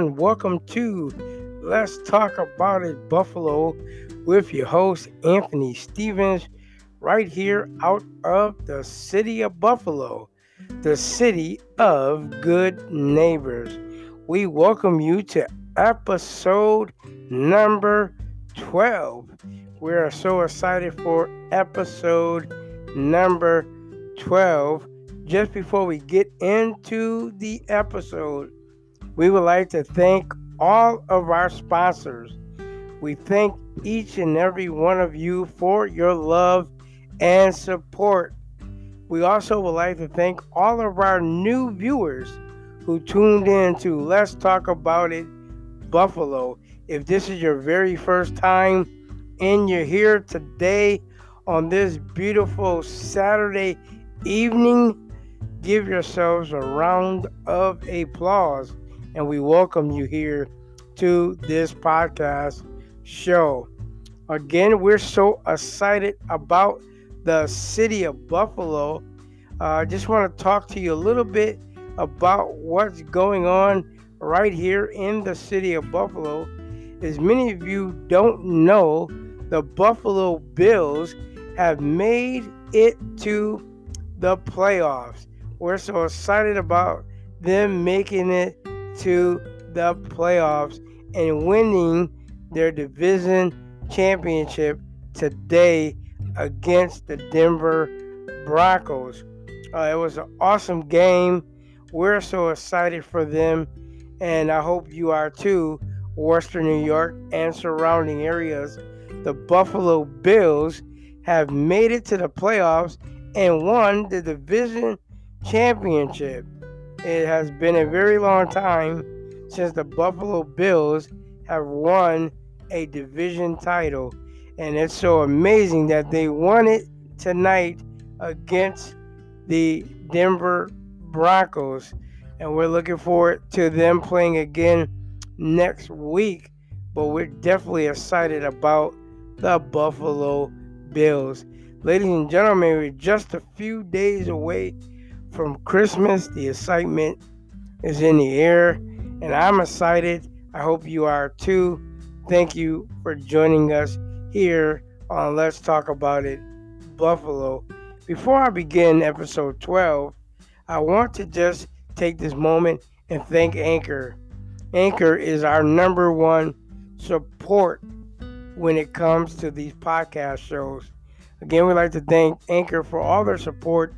Everyone. Welcome to Let's Talk About It Buffalo with your host, Anthony Stevens, right here out of the city of Buffalo, the city of good neighbors. We welcome you to episode number 12. We are so excited for episode number 12. Just before we get into the episode, we would like to thank all of our sponsors. We thank each and every one of you for your love and support. We also would like to thank all of our new viewers who tuned in to Let's Talk About It Buffalo. If this is your very first time and you're here today on this beautiful Saturday evening, give yourselves a round of applause and we welcome you here to this podcast show. Again, we're so excited about the city of Buffalo. Uh, I uh, just want to talk to you a little bit about what's going on right here in the city of Buffalo. As many of you don't know, the Buffalo Bills have made it to the playoffs. We're so excited about them making it to the playoffs and winning their division championship today against the Denver Broncos. Uh, it was an awesome game. We're so excited for them, and I hope you are too. Western New York and surrounding areas. The Buffalo Bills have made it to the playoffs and won the division championship. It has been a very long time since the Buffalo Bills have won a division title. And it's so amazing that they won it tonight against the Denver Broncos. And we're looking forward to them playing again next week. But we're definitely excited about the Buffalo Bills. Ladies and gentlemen, we're just a few days away from Christmas. The excitement is in the air, and I'm excited. I hope you are too. Thank you for joining us here on Let's Talk About It Buffalo. Before I begin episode 12, I want to just take this moment and thank Anchor. Anchor is our number one support when it comes to these podcast shows. Again, we'd like to thank Anchor for all their support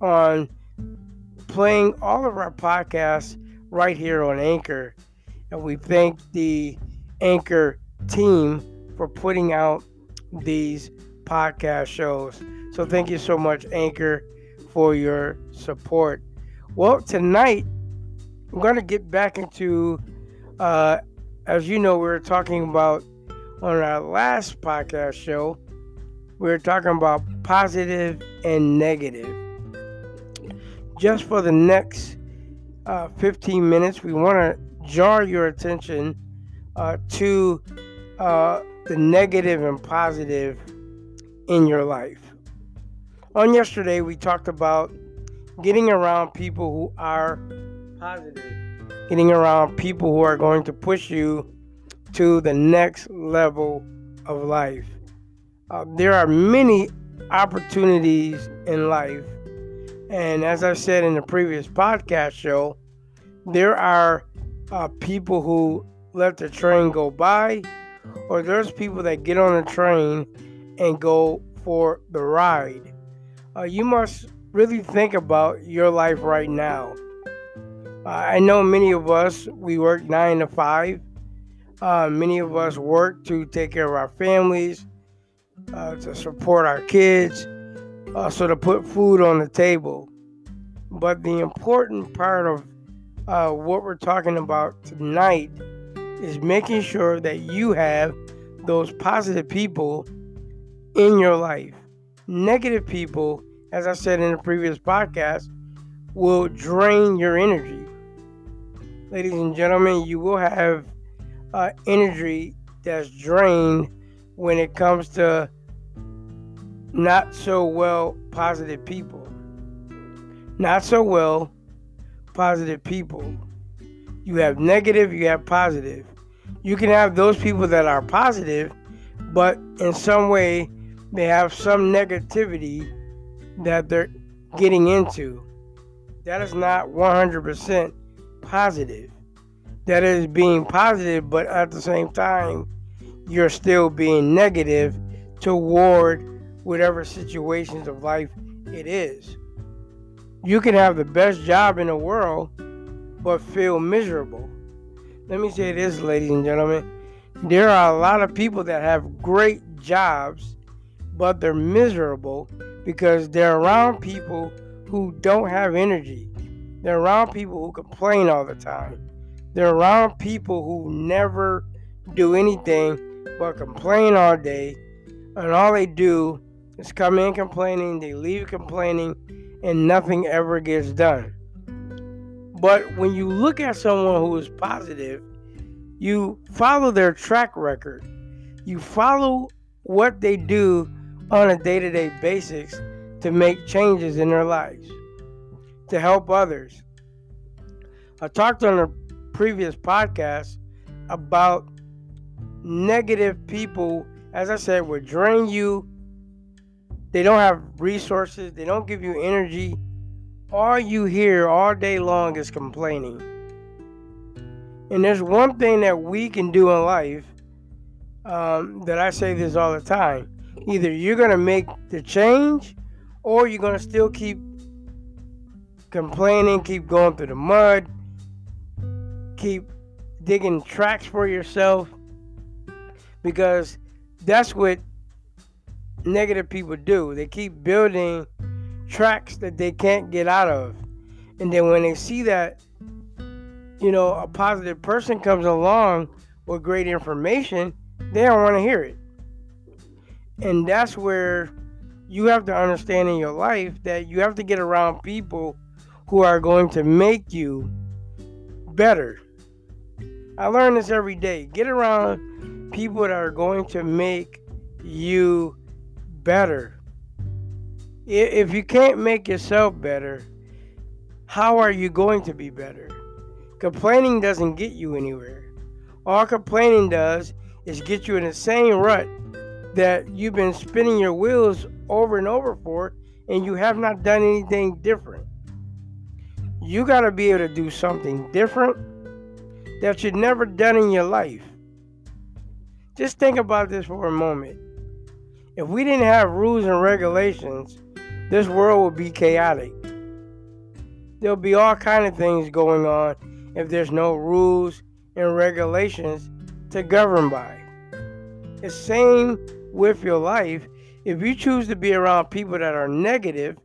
on playing all of our podcasts right here on Anchor. And we thank the Anchor team for putting out these podcast shows. So thank you so much, Anchor, for your support. Well, tonight I'm going to get back into, uh, as you know, we were talking about on our last podcast show, we were talking about positive and negative just for the next uh, 15 minutes, we want to jar your attention uh, to uh, the negative and positive in your life. On yesterday, we talked about getting around people who are positive, getting around people who are going to push you to the next level of life. Uh, there are many opportunities in life and as I said in the previous podcast show, there are uh, people who let the train go by, or there's people that get on the train and go for the ride. Uh, you must really think about your life right now. Uh, I know many of us, we work nine to five. Uh, many of us work to take care of our families, uh, to support our kids uh, so to put food on the table. But the important part of uh, what we're talking about tonight is making sure that you have those positive people in your life. Negative people, as I said in the previous podcast, will drain your energy. Ladies and gentlemen, you will have uh, energy that's drained when it comes to not so well positive people. Not so well positive people. You have negative, you have positive. You can have those people that are positive, but in some way they have some negativity that they're getting into. That is not 100% positive. That is being positive, but at the same time, you're still being negative toward whatever situations of life it is. You can have the best job in the world, but feel miserable. Let me say this, ladies and gentlemen. There are a lot of people that have great jobs, but they're miserable because they're around people who don't have energy. They're around people who complain all the time. They're around people who never do anything but complain all day. And all they do is come in complaining, they leave complaining, and nothing ever gets done. But when you look at someone who is positive, you follow their track record. You follow what they do on a day to day basis to make changes in their lives, to help others. I talked on a previous podcast about negative people, as I said, will drain you. They don't have resources, they don't give you energy. All you hear all day long is complaining. And there's one thing that we can do in life um, that I say this all the time. Either you're going to make the change or you're going to still keep complaining, keep going through the mud, keep digging tracks for yourself because that's what negative people do. They keep building tracks that they can't get out of. And then when they see that you know, a positive person comes along with great information, they don't want to hear it. And that's where you have to understand in your life that you have to get around people who are going to make you better. I learn this every day. Get around people that are going to make you better. If you can't make yourself better, how are you going to be better? Complaining doesn't get you anywhere. All complaining does is get you in the same rut that you've been spinning your wheels over and over for, and you have not done anything different. You got to be able to do something different that you've never done in your life. Just think about this for a moment. If we didn't have rules and regulations, this world would be chaotic. There'll be all kind of things going on if there's no rules and regulations to govern by. It's same with your life. If you choose to be around people that are negative,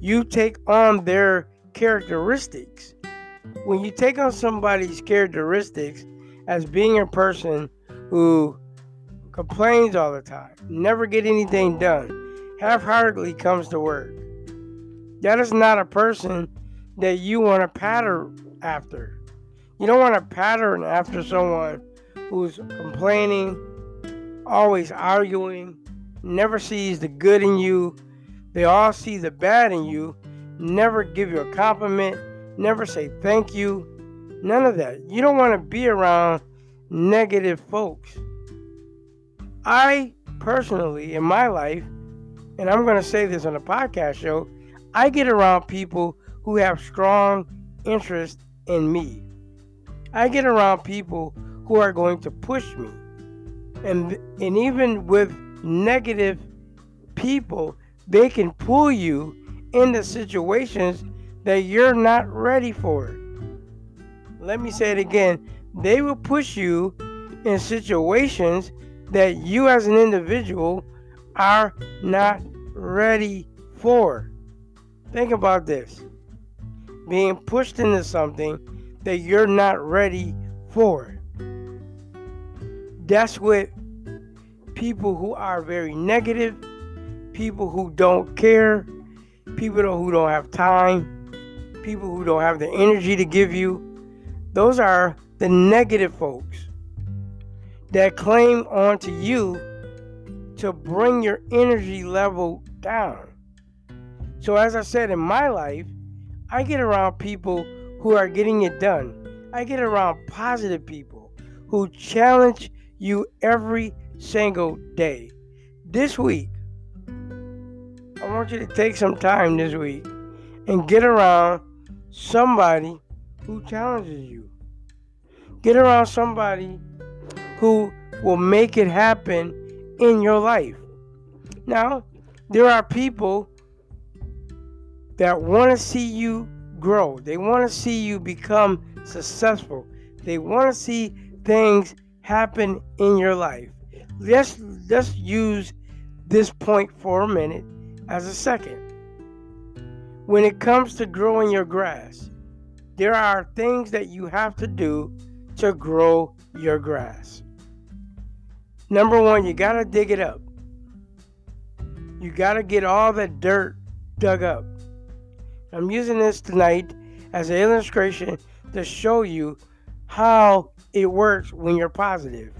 you take on their characteristics. When you take on somebody's characteristics as being a person who complains all the time, never get anything done, half-heartedly comes to work. That is not a person that you want to pattern after. You don't want to pattern after someone who's complaining, always arguing, never sees the good in you. They all see the bad in you, never give you a compliment, never say thank you. None of that. You don't want to be around negative folks. I personally, in my life, and I'm going to say this on a podcast show, I get around people who have strong interest in me. I get around people who are going to push me. And and even with negative people, they can pull you into situations that you're not ready for. Let me say it again. They will push you in situations that you as an individual are not ready for. Think about this. Being pushed into something that you're not ready for. That's what people who are very negative, people who don't care, people who don't have time, people who don't have the energy to give you, those are the negative folks that claim onto you to bring your energy level down. So, as I said in my life, I get around people who are getting it done. I get around positive people who challenge you every single day. This week, I want you to take some time this week and get around somebody who challenges you. Get around somebody who will make it happen in your life. Now, there are people that want to see you grow. They want to see you become successful. They want to see things happen in your life. Let's let's use this point for a minute as a second. When it comes to growing your grass, there are things that you have to do to grow your grass. Number one, you got to dig it up. You got to get all the dirt dug up. I'm using this tonight as an illustration to show you how it works when you're positive.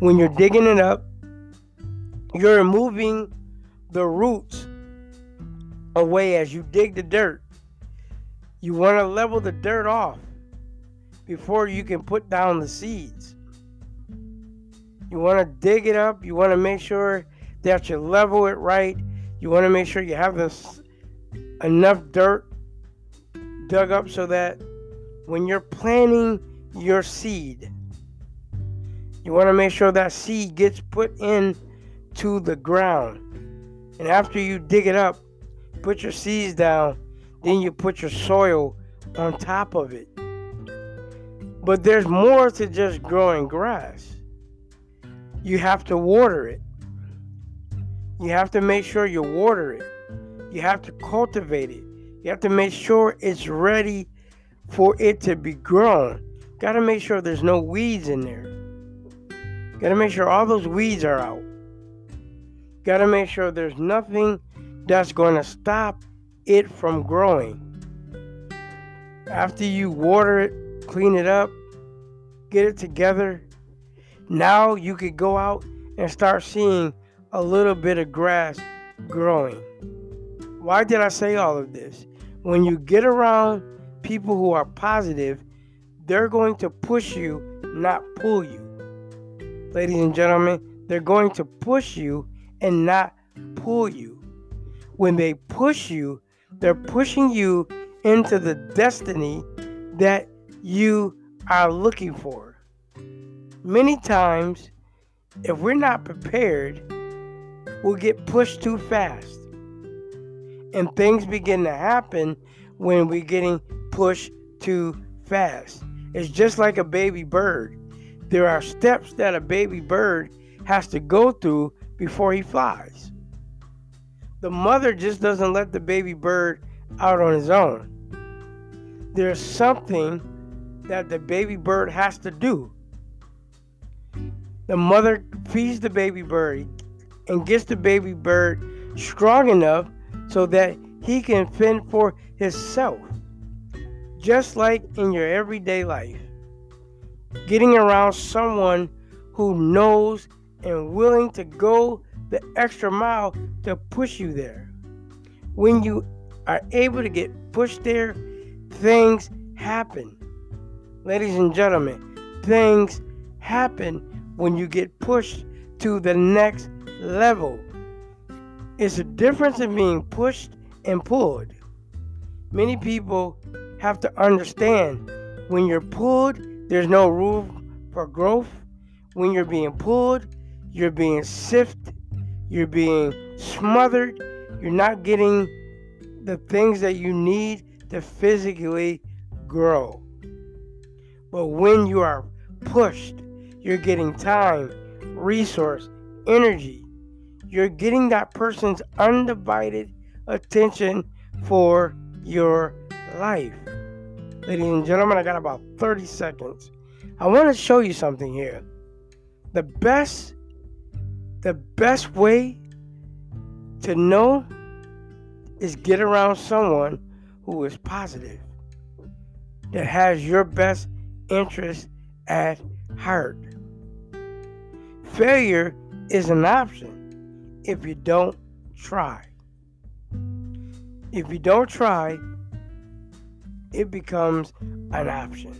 When you're digging it up, you're removing the roots away as you dig the dirt. You want to level the dirt off before you can put down the seeds. You want to dig it up. You want to make sure that you level it right. You want to make sure you have this enough dirt dug up so that when you're planting your seed, you want to make sure that seed gets put in to the ground. And after you dig it up, put your seeds down, then you put your soil on top of it. But there's more to just growing grass. You have to water it. You have to make sure you water it. You have to cultivate it. You have to make sure it's ready for it to be grown. Got to make sure there's no weeds in there. Got to make sure all those weeds are out. Got to make sure there's nothing that's going to stop it from growing. After you water it, clean it up, get it together, now you could go out and start seeing a little bit of grass growing. Why did I say all of this? When you get around people who are positive, they're going to push you, not pull you. Ladies and gentlemen, they're going to push you and not pull you. When they push you, they're pushing you into the destiny that you are looking for. Many times, if we're not prepared, we'll get pushed too fast. And things begin to happen when we're getting pushed too fast. It's just like a baby bird. There are steps that a baby bird has to go through before he flies. The mother just doesn't let the baby bird out on his own. There's something that the baby bird has to do. The mother feeds the baby bird and gets the baby bird strong enough so that he can fend for himself. Just like in your everyday life, getting around someone who knows and willing to go the extra mile to push you there. When you are able to get pushed there, things happen. Ladies and gentlemen, things happen when you get pushed to the next level. It's a difference in being pushed and pulled. Many people have to understand when you're pulled, there's no room for growth. When you're being pulled, you're being sifted, you're being smothered, you're not getting the things that you need to physically grow. But when you are pushed, you're getting time, resource, energy, you're getting that person's undivided attention for your life. Ladies and gentlemen, I got about 30 seconds. I want to show you something here. The best the best way to know is get around someone who is positive that has your best interest at heart. Failure is an option if you don't try. If you don't try, it becomes an option.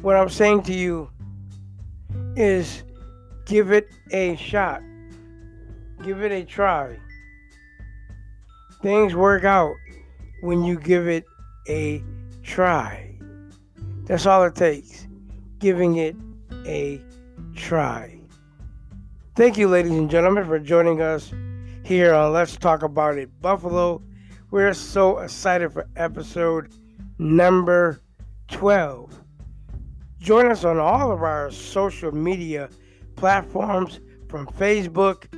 What I'm saying to you is give it a shot, give it a try. Things work out when you give it a try. That's all it takes, giving it a try. Thank you, ladies and gentlemen, for joining us here on Let's Talk About It Buffalo. We're so excited for episode number 12. Join us on all of our social media platforms from Facebook,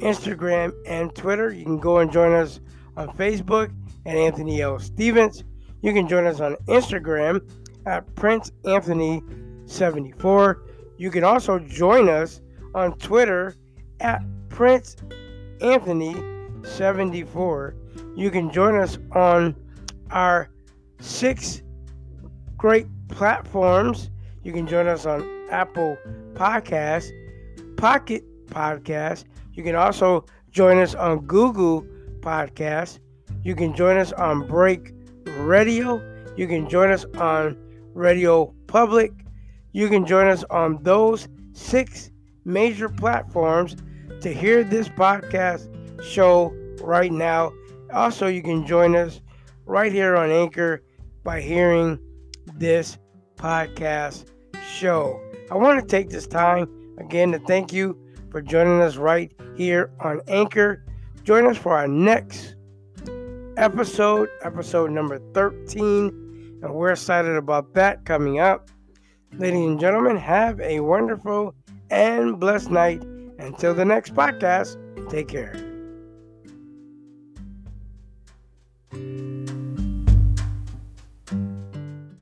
Instagram, and Twitter. You can go and join us on Facebook at Anthony L. Stevens. You can join us on Instagram at Prince Anthony 74. You can also join us on Twitter at Prince Anthony 74. You can join us on our six great platforms. You can join us on Apple Podcasts, Pocket Podcasts. You can also join us on Google Podcasts. You can join us on Break Radio. You can join us on Radio Public. You can join us on those six major platforms to hear this podcast show right now. Also, you can join us right here on Anchor by hearing this podcast show. I want to take this time again to thank you for joining us right here on Anchor. Join us for our next episode, episode number 13, and we're excited about that coming up. Ladies and gentlemen, have a wonderful and blessed night. Until the next podcast, take care.